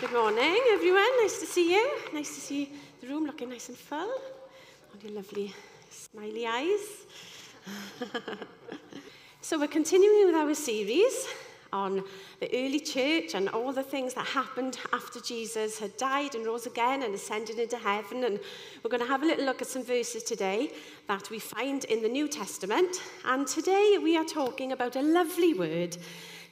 Good morning, everyone. Nice to see you. Nice to see the room looking nice and full. All your lovely smiley eyes. so we're continuing with our series on the early church and all the things that happened after Jesus had died and rose again and ascended into heaven. And we're going to have a little look at some verses today that we find in the New Testament. And today we are talking about a lovely word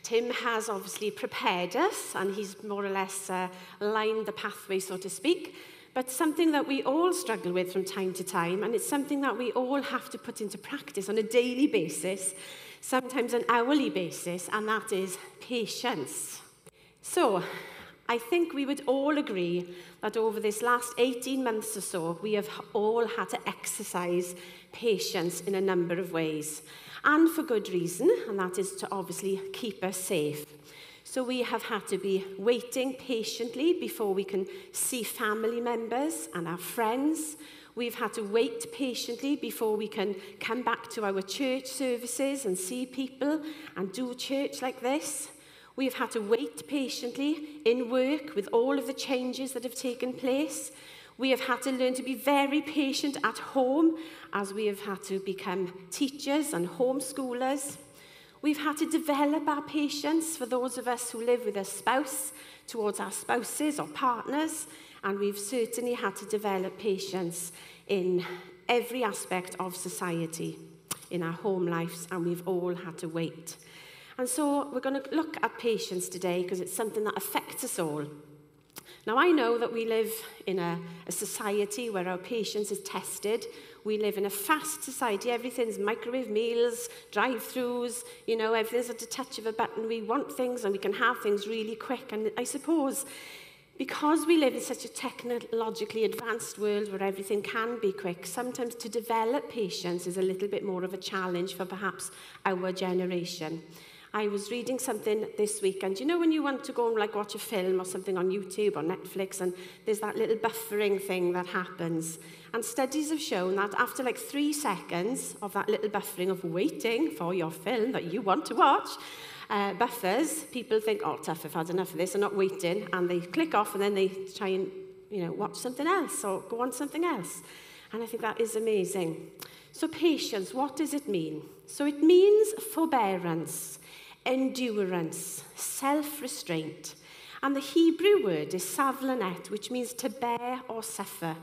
Tim has obviously prepared us and he's more or less uh, lined the pathway, so to speak. But something that we all struggle with from time to time, and it's something that we all have to put into practice on a daily basis, sometimes an hourly basis, and that is patience. So, I think we would all agree that over this last 18 months or so, we have all had to exercise patience in a number of ways, and for good reason, and that is to obviously keep us safe. So we have had to be waiting patiently before we can see family members and our friends. We've had to wait patiently before we can come back to our church services and see people and do church like this. We have had to wait patiently in work with all of the changes that have taken place. We have had to learn to be very patient at home as we have had to become teachers and homeschoolers. We've had to develop our patience for those of us who live with a spouse towards our spouses or partners, and we've certainly had to develop patience in every aspect of society, in our home lives, and we've all had to wait. And so we're going to look at patience today because it's something that affects us all. Now, I know that we live in a, a society where our patience is tested. We live in a fast society. Everything's microwave meals, drive-throughs, you know, everything's at the touch of a button. We want things and we can have things really quick. And I suppose because we live in such a technologically advanced world where everything can be quick, sometimes to develop patience is a little bit more of a challenge for perhaps our generation. I was reading something this week, and you know when you want to go and like watch a film or something on YouTube or Netflix, and there's that little buffering thing that happens. And studies have shown that after like three seconds of that little buffering of waiting for your film that you want to watch, uh, buffers, people think, oh, tough, I've had enough of this, I'm not waiting, and they click off and then they try and, you know, watch something else or go on something else. And I think that is amazing. So patience, what does it mean? So it means forbearance endurance, self-restraint. And the Hebrew word is savlanet, which means to bear or suffer.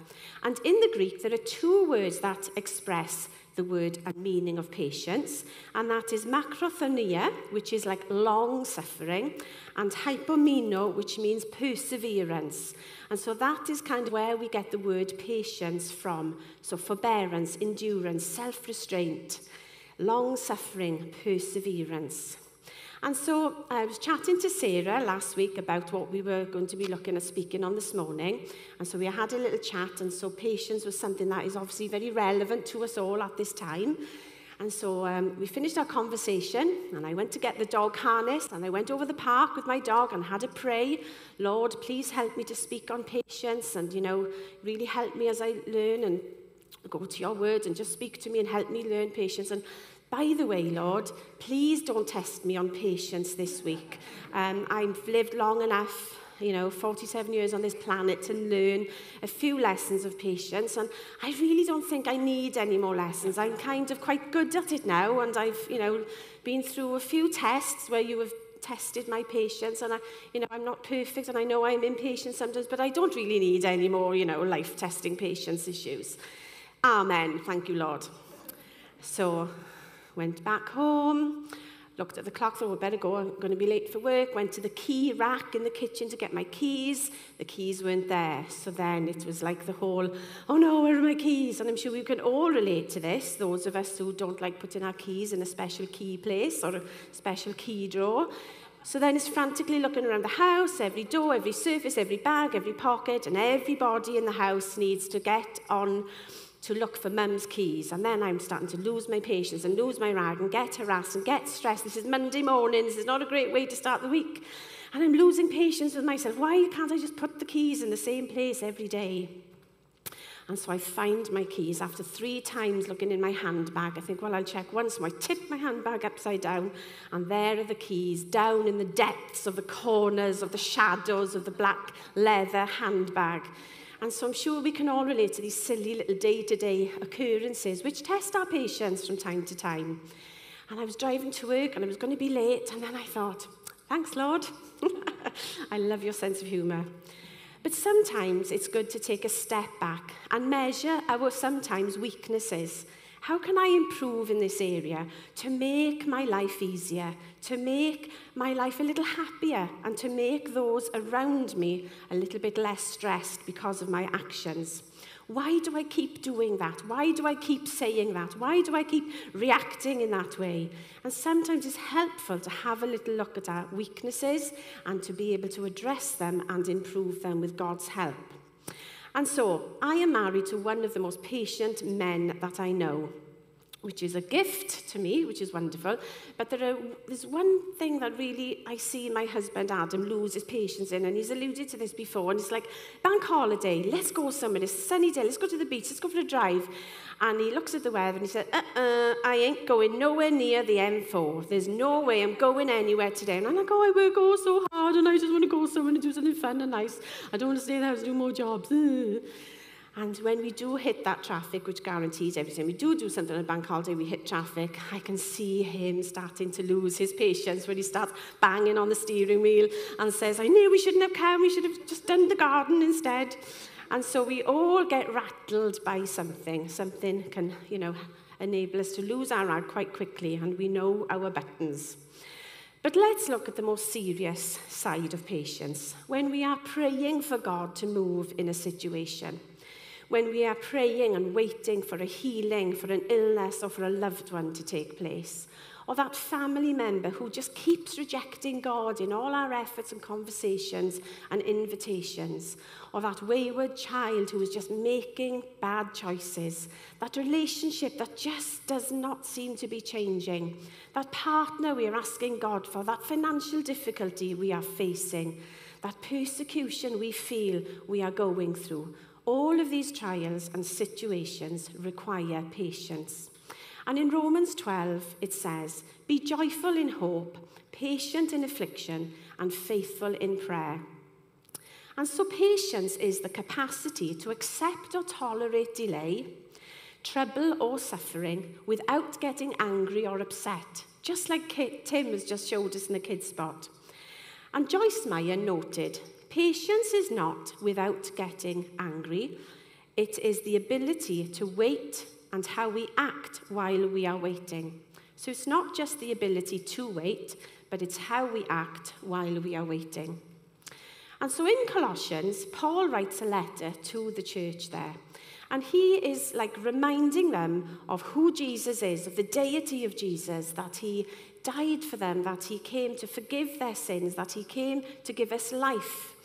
And in the Greek, there are two words that express the word and meaning of patience, and that is macrothonia, which is like long suffering, and hypomeno, which means perseverance. And so that is kind of where we get the word patience from. So forbearance, endurance, self restraint, long suffering, perseverance. And so I was chatting to Sarah last week about what we were going to be looking at speaking on this morning. And so we had a little chat, and so patience was something that is obviously very relevant to us all at this time. And so um, we finished our conversation, and I went to get the dog harness, and I went over the park with my dog and had a pray. Lord, please help me to speak on patience, and you know, really help me as I learn and go to your word and just speak to me and help me learn patience. And By the way, Lord, please don't test me on patience this week. Um, I've lived long enough you know, 47 years on this planet to learn a few lessons of patience. And I really don't think I need any more lessons. I'm kind of quite good at it now. And I've, you know, been through a few tests where you have tested my patience and I, you know, I'm not perfect and I know I'm impatient sometimes, but I don't really need any more, you know, life testing patience issues. Amen. Thank you, Lord. So Went back home, looked at the clock, thought, well, better go, I'm going to be late for work. Went to the key rack in the kitchen to get my keys. The keys weren't there. So then it was like the whole, oh no, where are my keys? And I'm sure we can all relate to this, those of us who don't like putting our keys in a special key place or a special key drawer. So then it's frantically looking around the house, every door, every surface, every bag, every pocket, and everybody in the house needs to get on to look for mum's keys. And then I'm starting to lose my patience and lose my rag and get harassed and get stressed. This is Monday morning. This is not a great way to start the week. And I'm losing patience with myself. Why can't I just put the keys in the same place every day? And so I find my keys after three times looking in my handbag. I think, well, I'll check once more. I tip my handbag upside down, and there are the keys, down in the depths of the corners, of the shadows of the black leather handbag. And so I'm sure we can all relate to these silly little day-to-day -day occurrences which test our patience from time to time. And I was driving to work and I was going to be late and then I thought, thanks Lord. I love your sense of humour. But sometimes it's good to take a step back and measure our sometimes weaknesses How can I improve in this area to make my life easier, to make my life a little happier, and to make those around me a little bit less stressed because of my actions? Why do I keep doing that? Why do I keep saying that? Why do I keep reacting in that way? And sometimes it's helpful to have a little look at our weaknesses and to be able to address them and improve them with God's help. And so I am married to one of the most patient men that I know which is a gift to me, which is wonderful. But there are, there's one thing that really I see my husband Adam lose his patience in, and he's alluded to this before, and it's like, bank holiday, let's go somewhere, it's sunny day, let's go to the beach, let's go for a drive. And he looks at the weather and he said, uh-uh, I ain't going nowhere near the M4. There's no way I'm going anywhere today. And I'm like, oh, I work all so hard, and I just want to go somewhere and do something fun and nice. I don't want to stay there and do more jobs. And when we do hit that traffic, which guarantees everything, we do do something on a bank holiday, we hit traffic, I can see him starting to lose his patience when he starts banging on the steering wheel and says, I knew we shouldn't have come, we should have just done the garden instead. And so we all get rattled by something. Something can, you know, enable us to lose our rag quite quickly, and we know our buttons. But let's look at the more serious side of patience. When we are praying for God to move in a situation, when we are praying and waiting for a healing, for an illness, or for a loved one to take place. Or that family member who just keeps rejecting God in all our efforts and conversations and invitations. Or that wayward child who is just making bad choices. That relationship that just does not seem to be changing. That partner we are asking God for. That financial difficulty we are facing. That persecution we feel we are going through All of these trials and situations require patience. And in Romans 12, it says, Be joyful in hope, patient in affliction, and faithful in prayer. And so patience is the capacity to accept or tolerate delay, trouble or suffering without getting angry or upset, just like Tim has just showed us in the kids' spot. And Joyce Meyer noted Patience is not without getting angry. It is the ability to wait and how we act while we are waiting. So it's not just the ability to wait, but it's how we act while we are waiting. And so in Colossians, Paul writes a letter to the church there. And he is like reminding them of who Jesus is, of the deity of Jesus, that he died for them, that he came to forgive their sins, that he came to give us life.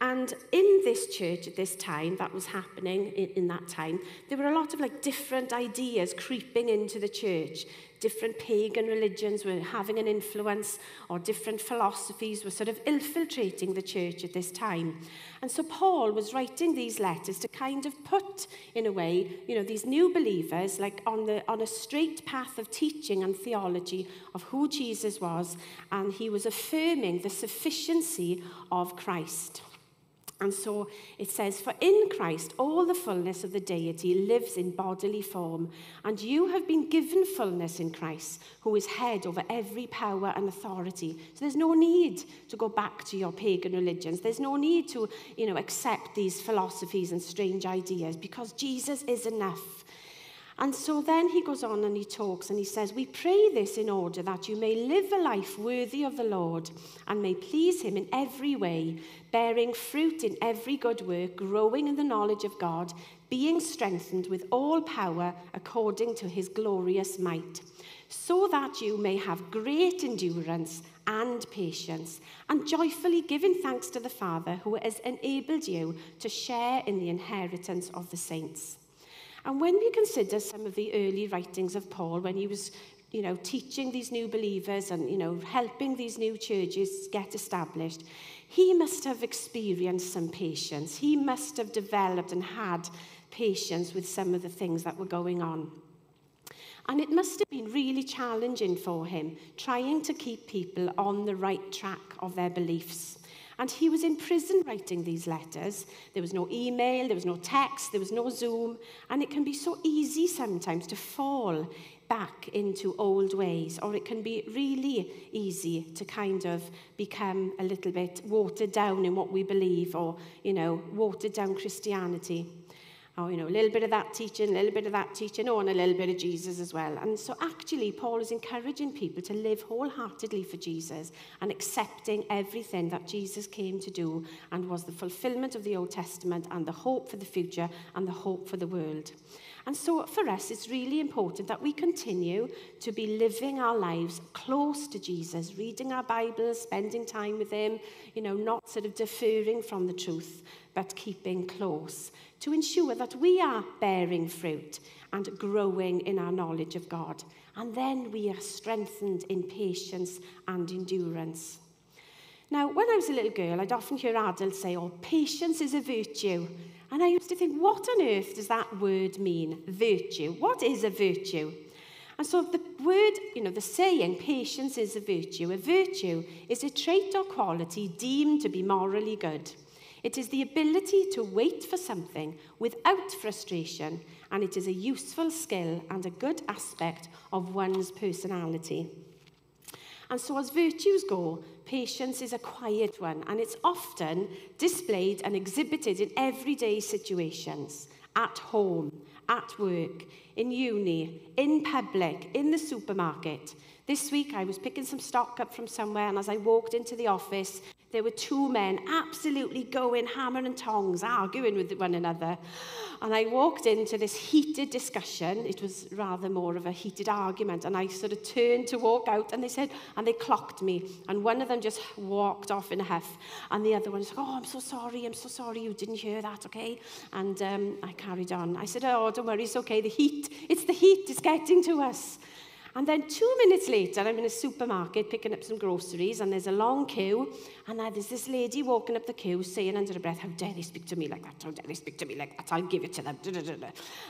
And in this church at this time, that was happening in, in that time, there were a lot of like different ideas creeping into the church different pagan religions were having an influence or different philosophies were sort of infiltrating the church at this time. And so Paul was writing these letters to kind of put, in a way, you know, these new believers like on, the, on a straight path of teaching and theology of who Jesus was, and he was affirming the sufficiency of Christ. And so it says, For in Christ all the fullness of the deity lives in bodily form, and you have been given fullness in Christ, who is head over every power and authority. So there's no need to go back to your pagan religions. There's no need to, you know, accept these philosophies and strange ideas because Jesus is enough. And so then he goes on and he talks and he says, We pray this in order that you may live a life worthy of the Lord and may please him in every way, bearing fruit in every good work, growing in the knowledge of God, being strengthened with all power according to his glorious might, so that you may have great endurance and patience, and joyfully giving thanks to the Father who has enabled you to share in the inheritance of the saints. And when we consider some of the early writings of Paul when he was you know, teaching these new believers and, you know, helping these new churches get established, he must have experienced some patience. He must have developed and had patience with some of the things that were going on. And it must have been really challenging for him, trying to keep people on the right track of their beliefs. And he was in prison writing these letters. There was no email, there was no text, there was no Zoom. And it can be so easy sometimes to fall back into old ways, or it can be really easy to kind of become a little bit watered down in what we believe, or, you know, watered down Christianity oh, you know, a little bit of that teaching, a little bit of that teaching, oh, and a little bit of Jesus as well. And so actually, Paul is encouraging people to live wholeheartedly for Jesus and accepting everything that Jesus came to do and was the fulfillment of the Old Testament and the hope for the future and the hope for the world. And so for us, it's really important that we continue to be living our lives close to Jesus, reading our Bibles, spending time with him, you know, not sort of deferring from the truth, but keeping close to ensure that we are bearing fruit and growing in our knowledge of God. And then we are strengthened in patience and endurance. Now, when I was a little girl, I'd often hear adults say, oh, patience is a virtue. And I used to think, what on earth does that word mean, virtue? What is a virtue? And so the word, you know, the saying, patience is a virtue. A virtue is a trait or quality deemed to be morally good. It is the ability to wait for something without frustration, and it is a useful skill and a good aspect of one's personality. And so as virtues go, patience is a quiet one and it's often displayed and exhibited in everyday situations, at home, at work, in uni, in public, in the supermarket. This week I was picking some stock up from somewhere and as I walked into the office, There were two men absolutely going hammer and tongs, arguing with one another. And I walked into this heated discussion. It was rather more of a heated argument. And I sort of turned to walk out and they said, and they clocked me. And one of them just walked off in a huff. And the other one was like, oh, I'm so sorry, I'm so sorry, you didn't hear that, okay? And um, I carried on. I said, oh, don't worry, it's okay, the heat, it's the heat, it's getting to us. And then two minutes later, I'm in a supermarket picking up some groceries and there's a long queue And now there's this lady walking up the queue saying under her breath, how dare they speak to me like that? How dare they speak to me like that? I'll give it to them. Da, da, da, da.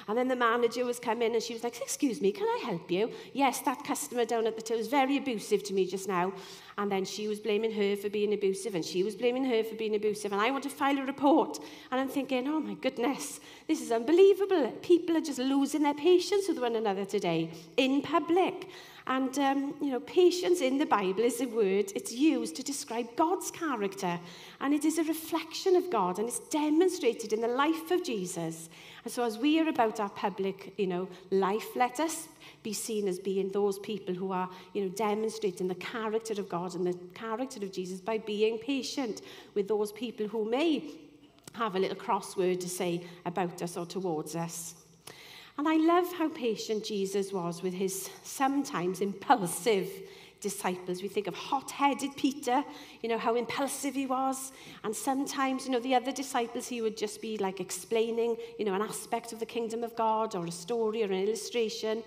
And then the manager was come in and she was like, excuse me, can I help you? Yes, that customer down at the till was very abusive to me just now. And then she was blaming her for being abusive and she was blaming her for being abusive. And I want to file a report. And I'm thinking, oh my goodness, this is unbelievable. People are just losing their patience with one another today in public. And, um, you know, patience in the Bible is a word, it's used to describe God's character. And it is a reflection of God, and it's demonstrated in the life of Jesus. And so as we are about our public, you know, life, let us be seen as being those people who are, you know, demonstrating the character of God and the character of Jesus by being patient with those people who may have a little crossword to say about us or towards us. And I love how patient Jesus was with his sometimes impulsive disciples. We think of hot-headed Peter, you know, how impulsive he was. And sometimes, you know, the other disciples, he would just be like explaining, you know, an aspect of the kingdom of God or a story or an illustration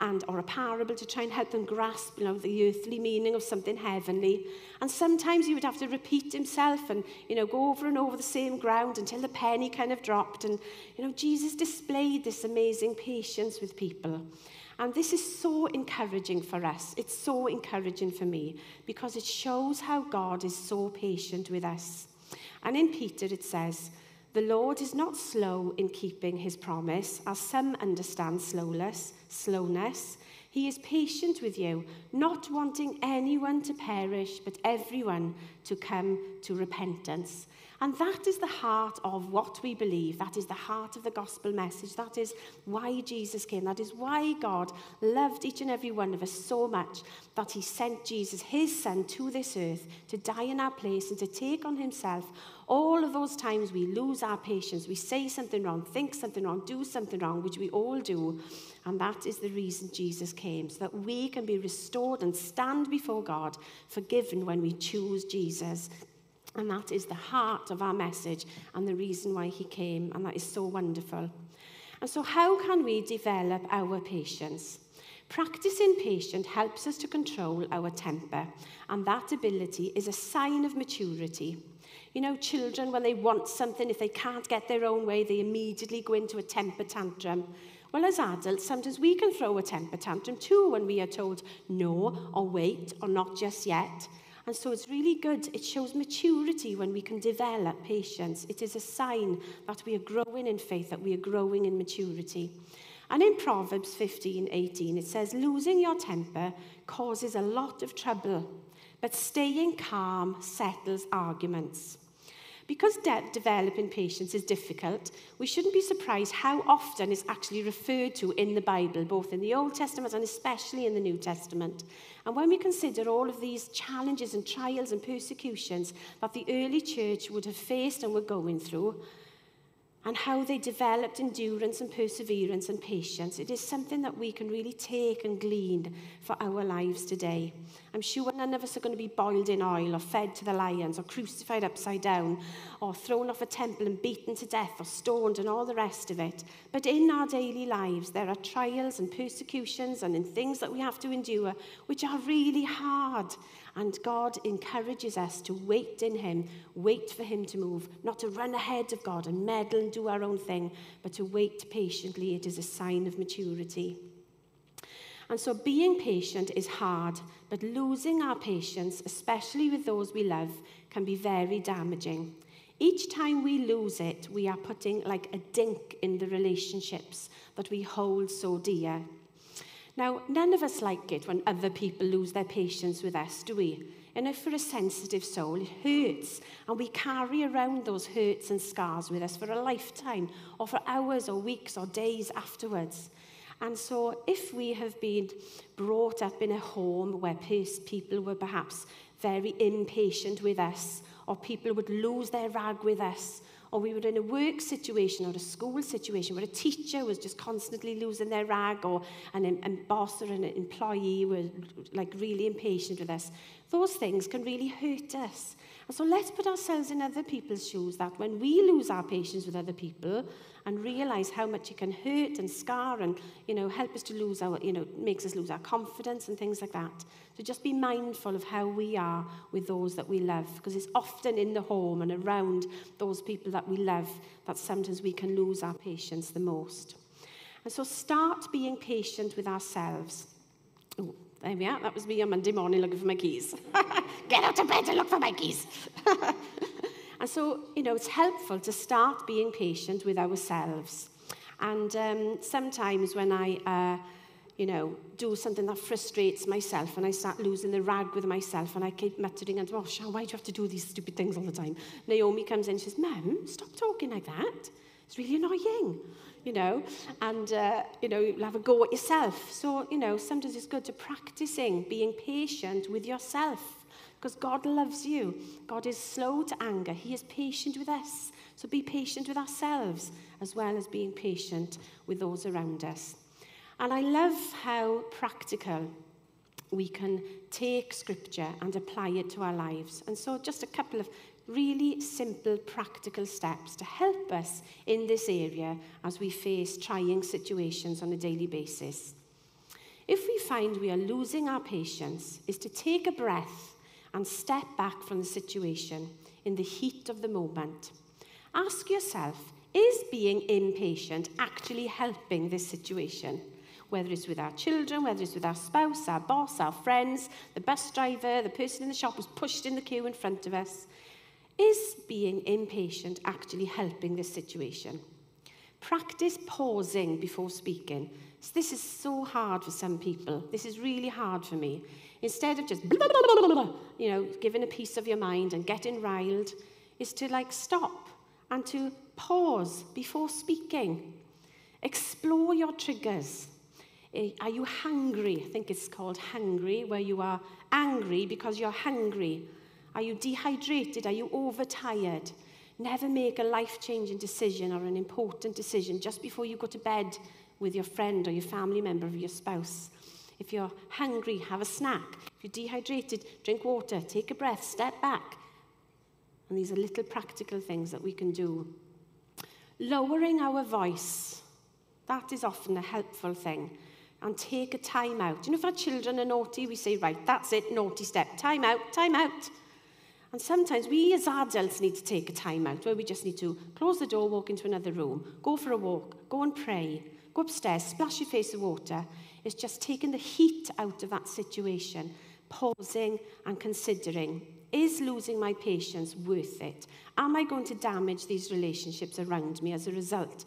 and or a parable to try and help them grasp you know the earthly meaning of something heavenly and sometimes he would have to repeat himself and you know go over and over the same ground until the penny kind of dropped and you know Jesus displayed this amazing patience with people And this is so encouraging for us. It's so encouraging for me because it shows how God is so patient with us. And in Peter it says, The Lord is not slow in keeping his promise, as some understand slowness, slowness. He is patient with you, not wanting anyone to perish, but everyone to come to repentance. And that is the heart of what we believe. That is the heart of the gospel message. That is why Jesus came. That is why God loved each and every one of us so much that he sent Jesus, his son, to this earth to die in our place and to take on himself all of those times we lose our patience. We say something wrong, think something wrong, do something wrong, which we all do. And that is the reason Jesus came, so that we can be restored and stand before God forgiven when we choose Jesus. Jesus. And that is the heart of our message and the reason why he came. And that is so wonderful. And so, how can we develop our patience? Practicing patience helps us to control our temper, and that ability is a sign of maturity. You know, children, when they want something, if they can't get their own way, they immediately go into a temper tantrum. Well, as adults, sometimes we can throw a temper tantrum too when we are told no, or wait, or not just yet. And so it's really good. It shows maturity when we can develop patience. It is a sign that we are growing in faith, that we are growing in maturity. And in Proverbs 15, 18, it says, Losing your temper causes a lot of trouble, but staying calm settles arguments. Because de developing patience is difficult, we shouldn't be surprised how often it's actually referred to in the Bible, both in the Old Testament and especially in the New Testament. And when we consider all of these challenges and trials and persecutions that the early church would have faced and were going through, and how they developed endurance and perseverance and patience. It is something that we can really take and glean for our lives today. I'm sure none of us are going to be boiled in oil or fed to the lions or crucified upside down or thrown off a temple and beaten to death or stoned and all the rest of it. But in our daily lives, there are trials and persecutions and in things that we have to endure which are really hard And God encourages us to wait in Him, wait for Him to move, not to run ahead of God and meddle and do our own thing, but to wait patiently. It is a sign of maturity. And so being patient is hard, but losing our patience, especially with those we love, can be very damaging. Each time we lose it, we are putting like a dink in the relationships that we hold so dear. Now, none of us like it when other people lose their patience with us, do we? And if we're a sensitive soul, it hurts. And we carry around those hurts and scars with us for a lifetime, or for hours, or weeks, or days afterwards. And so, if we have been brought up in a home where people were perhaps very impatient with us, or people would lose their rag with us, or we were in a work situation or a school situation where a teacher was just constantly losing their rag or an, boss or an employee were like really impatient with us, those things can really hurt us. And so let's put ourselves in other people's shoes that when we lose our patience with other people, and realize how much it can hurt and scar and, you know, help us to lose our, you know, makes us lose our confidence and things like that. So just be mindful of how we are with those that we love because it's often in the home and around those people that we love that sometimes we can lose our patience the most. And so start being patient with ourselves. Ooh, there we are. That was me on Monday morning looking for my keys. Get out of bed and look for my keys. And so, you know, it's helpful to start being patient with ourselves. And um, sometimes when I, uh, you know, do something that frustrates myself and I start losing the rag with myself and I keep muttering and, oh, Sean, why do you have to do these stupid things all the time? Naomi comes in and says, Mum, stop talking like that. It's really annoying, you know, and, uh, you know, you'll have a go at yourself. So, you know, sometimes it's good to practicing being patient with yourself because God loves you. God is slow to anger, He is patient with us. So be patient with ourselves as well as being patient with those around us. And I love how practical we can take scripture and apply it to our lives. And so, just a couple of really simple, practical steps to help us in this area as we face trying situations on a daily basis. If we find we are losing our patience, is to take a breath and step back from the situation in the heat of the moment. Ask yourself, is being impatient actually helping this situation? Whether it's with our children, whether it's with our spouse, our boss, our friends, the bus driver, the person in the shop who's pushed in the queue in front of us. Is being impatient actually helping this situation? Practice pausing before speaking. this is so hard for some people. This is really hard for me. Instead of just, blah, blah, blah, you know, giving a piece of your mind and getting riled, is to like stop and to pause before speaking. Explore your triggers. Eh, are you hungry? I think it's called hungry, where you are angry because you're hungry. Are you dehydrated? Are you overtired? Never make a life changing decision or an important decision just before you go to bed with your friend or your family member or your spouse. If you're hungry, have a snack. If you're dehydrated, drink water, take a breath, step back. And these are little practical things that we can do. Lowering our voice, that is often a helpful thing. And take a time out. You know, if our children are naughty, we say, right, that's it, naughty step. Time out, time out. And sometimes we as adults need to take a time out where we just need to close the door, walk into another room, go for a walk, go and pray, go upstairs, splash your face with water is just taking the heat out of that situation, pausing and considering, is losing my patience worth it? Am I going to damage these relationships around me as a result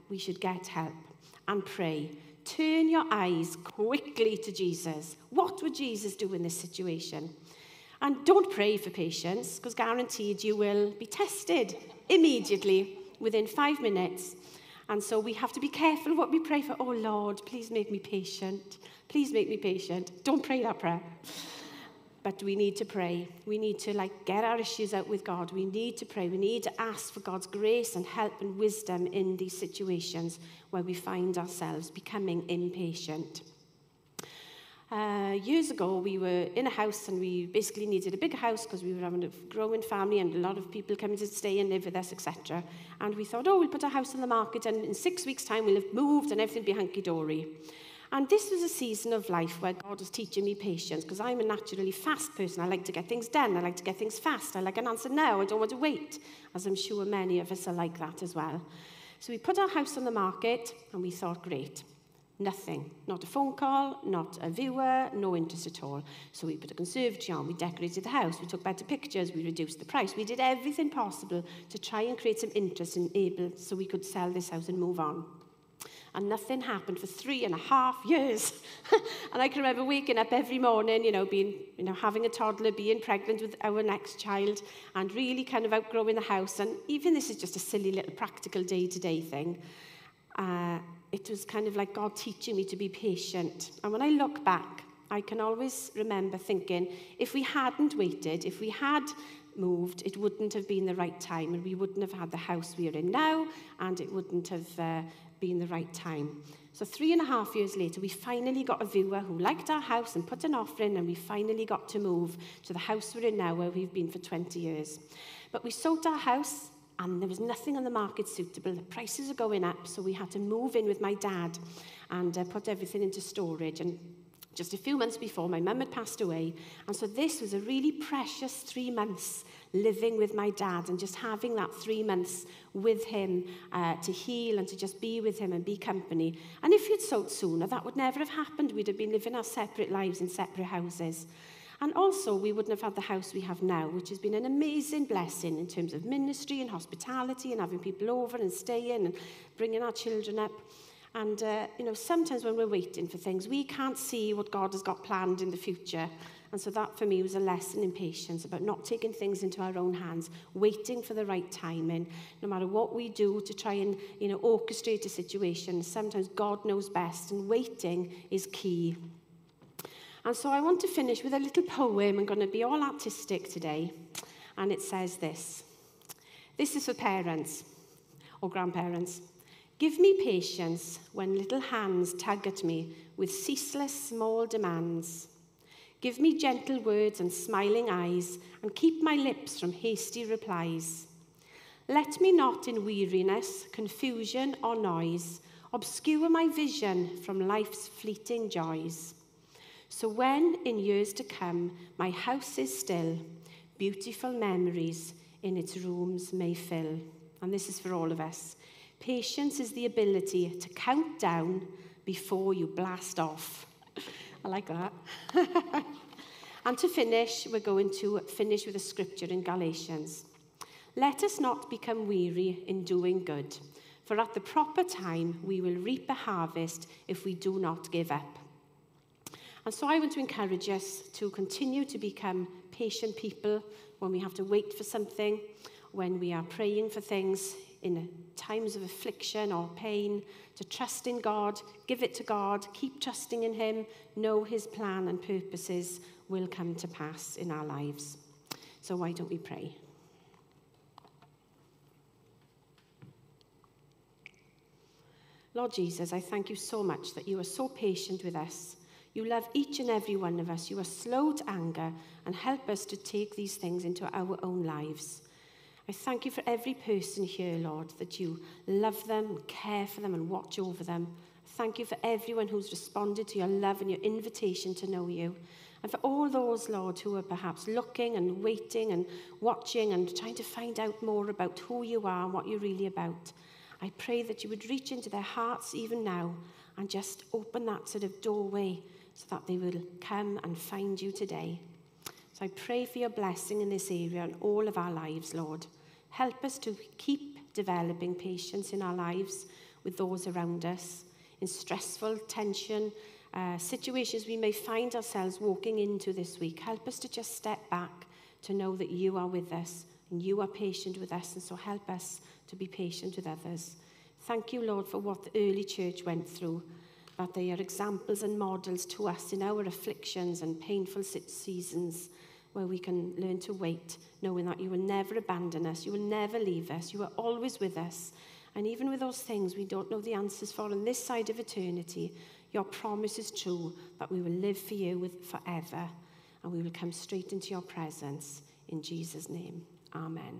we should get help and pray. Turn your eyes quickly to Jesus. What would Jesus do in this situation? And don't pray for patience, because guaranteed you will be tested immediately within five minutes. And so we have to be careful what we pray for. Oh Lord, please make me patient. Please make me patient. Don't pray that prayer. But we need to pray. We need to like get our issues out with God. We need to pray. We need to ask for God's grace and help and wisdom in these situations where we find ourselves becoming impatient. Uh, years ago, we were in a house and we basically needed a big house because we were having a growing family and a lot of people coming to stay and live with us, etc. And we thought, oh, we'll put our house on the market and in six weeks' time we'll have moved and everything will be hunky-dory. And this was a season of life where God was teaching me patience because I'm a naturally fast person. I like to get things done. I like to get things fast. I like an answer now. I don't want to wait, as I'm sure many of us are like that as well. So we put our house on the market and we thought, great, Nothing. Not a phone call, not a viewer, no interest at all. So we put a conservatory on, we decorated the house, we took better pictures, we reduced the price. We did everything possible to try and create some interest and able so we could sell this house and move on. And nothing happened for three and a half years. and I can remember waking up every morning, you know, being, you know, having a toddler, being pregnant with our next child, and really kind of outgrowing the house. And even this is just a silly little practical day-to-day -day thing. Uh, it was kind of like God teaching me to be patient. And when I look back, I can always remember thinking, if we hadn't waited, if we had moved, it wouldn't have been the right time, and we wouldn't have had the house we are in now, and it wouldn't have uh, been the right time. So three and a half years later, we finally got a viewer who liked our house and put an offer in, and we finally got to move to the house we're in now, where we've been for 20 years. But we sold our house and there was nothing on the market suitable. The prices are going up, so we had to move in with my dad and uh, put everything into storage. And just a few months before, my mum had passed away. And so this was a really precious three months living with my dad and just having that three months with him uh, to heal and to just be with him and be company. And if he'd sold sooner, that would never have happened. We'd have been living our separate lives in separate houses. And also, we wouldn't have had the house we have now, which has been an amazing blessing in terms of ministry and hospitality and having people over and staying and bringing our children up. And, uh, you know, sometimes when we're waiting for things, we can't see what God has got planned in the future. And so that for me was a lesson in patience about not taking things into our own hands, waiting for the right timing, no matter what we do to try and, you know, orchestrate a situation. Sometimes God knows best and waiting is key. And so I want to finish with a little poem. I'm going to be all artistic today. And it says this This is for parents or grandparents. Give me patience when little hands tug at me with ceaseless small demands. Give me gentle words and smiling eyes, and keep my lips from hasty replies. Let me not in weariness, confusion, or noise obscure my vision from life's fleeting joys. So when in years to come my house is still, beautiful memories in its rooms may fill. And this is for all of us. Patience is the ability to count down before you blast off. I like that. and to finish, we're going to finish with a scripture in Galatians. Let us not become weary in doing good, for at the proper time we will reap a harvest if we do not give up. And so I want to encourage us to continue to become patient people when we have to wait for something, when we are praying for things in times of affliction or pain, to trust in God, give it to God, keep trusting in Him, know His plan and purposes will come to pass in our lives. So why don't we pray? Lord Jesus, I thank you so much that you are so patient with us you love each and every one of us. You are slow to anger and help us to take these things into our own lives. I thank you for every person here, Lord, that you love them, care for them, and watch over them. Thank you for everyone who's responded to your love and your invitation to know you. And for all those, Lord, who are perhaps looking and waiting and watching and trying to find out more about who you are and what you're really about, I pray that you would reach into their hearts even now and just open that sort of doorway so that they will come and find you today. So I pray for your blessing in this area and all of our lives, Lord. Help us to keep developing patience in our lives with those around us in stressful tension uh, situations we may find ourselves walking into this week. Help us to just step back to know that you are with us and you are patient with us, and so help us to be patient with others. Thank you, Lord, for what the early church went through that they are examples and models to us in our afflictions and painful seasons where we can learn to wait, knowing that you will never abandon us, you will never leave us, you are always with us. And even with those things we don't know the answers for on this side of eternity, your promise is true that we will live for you with forever and we will come straight into your presence. In Jesus' name, amen.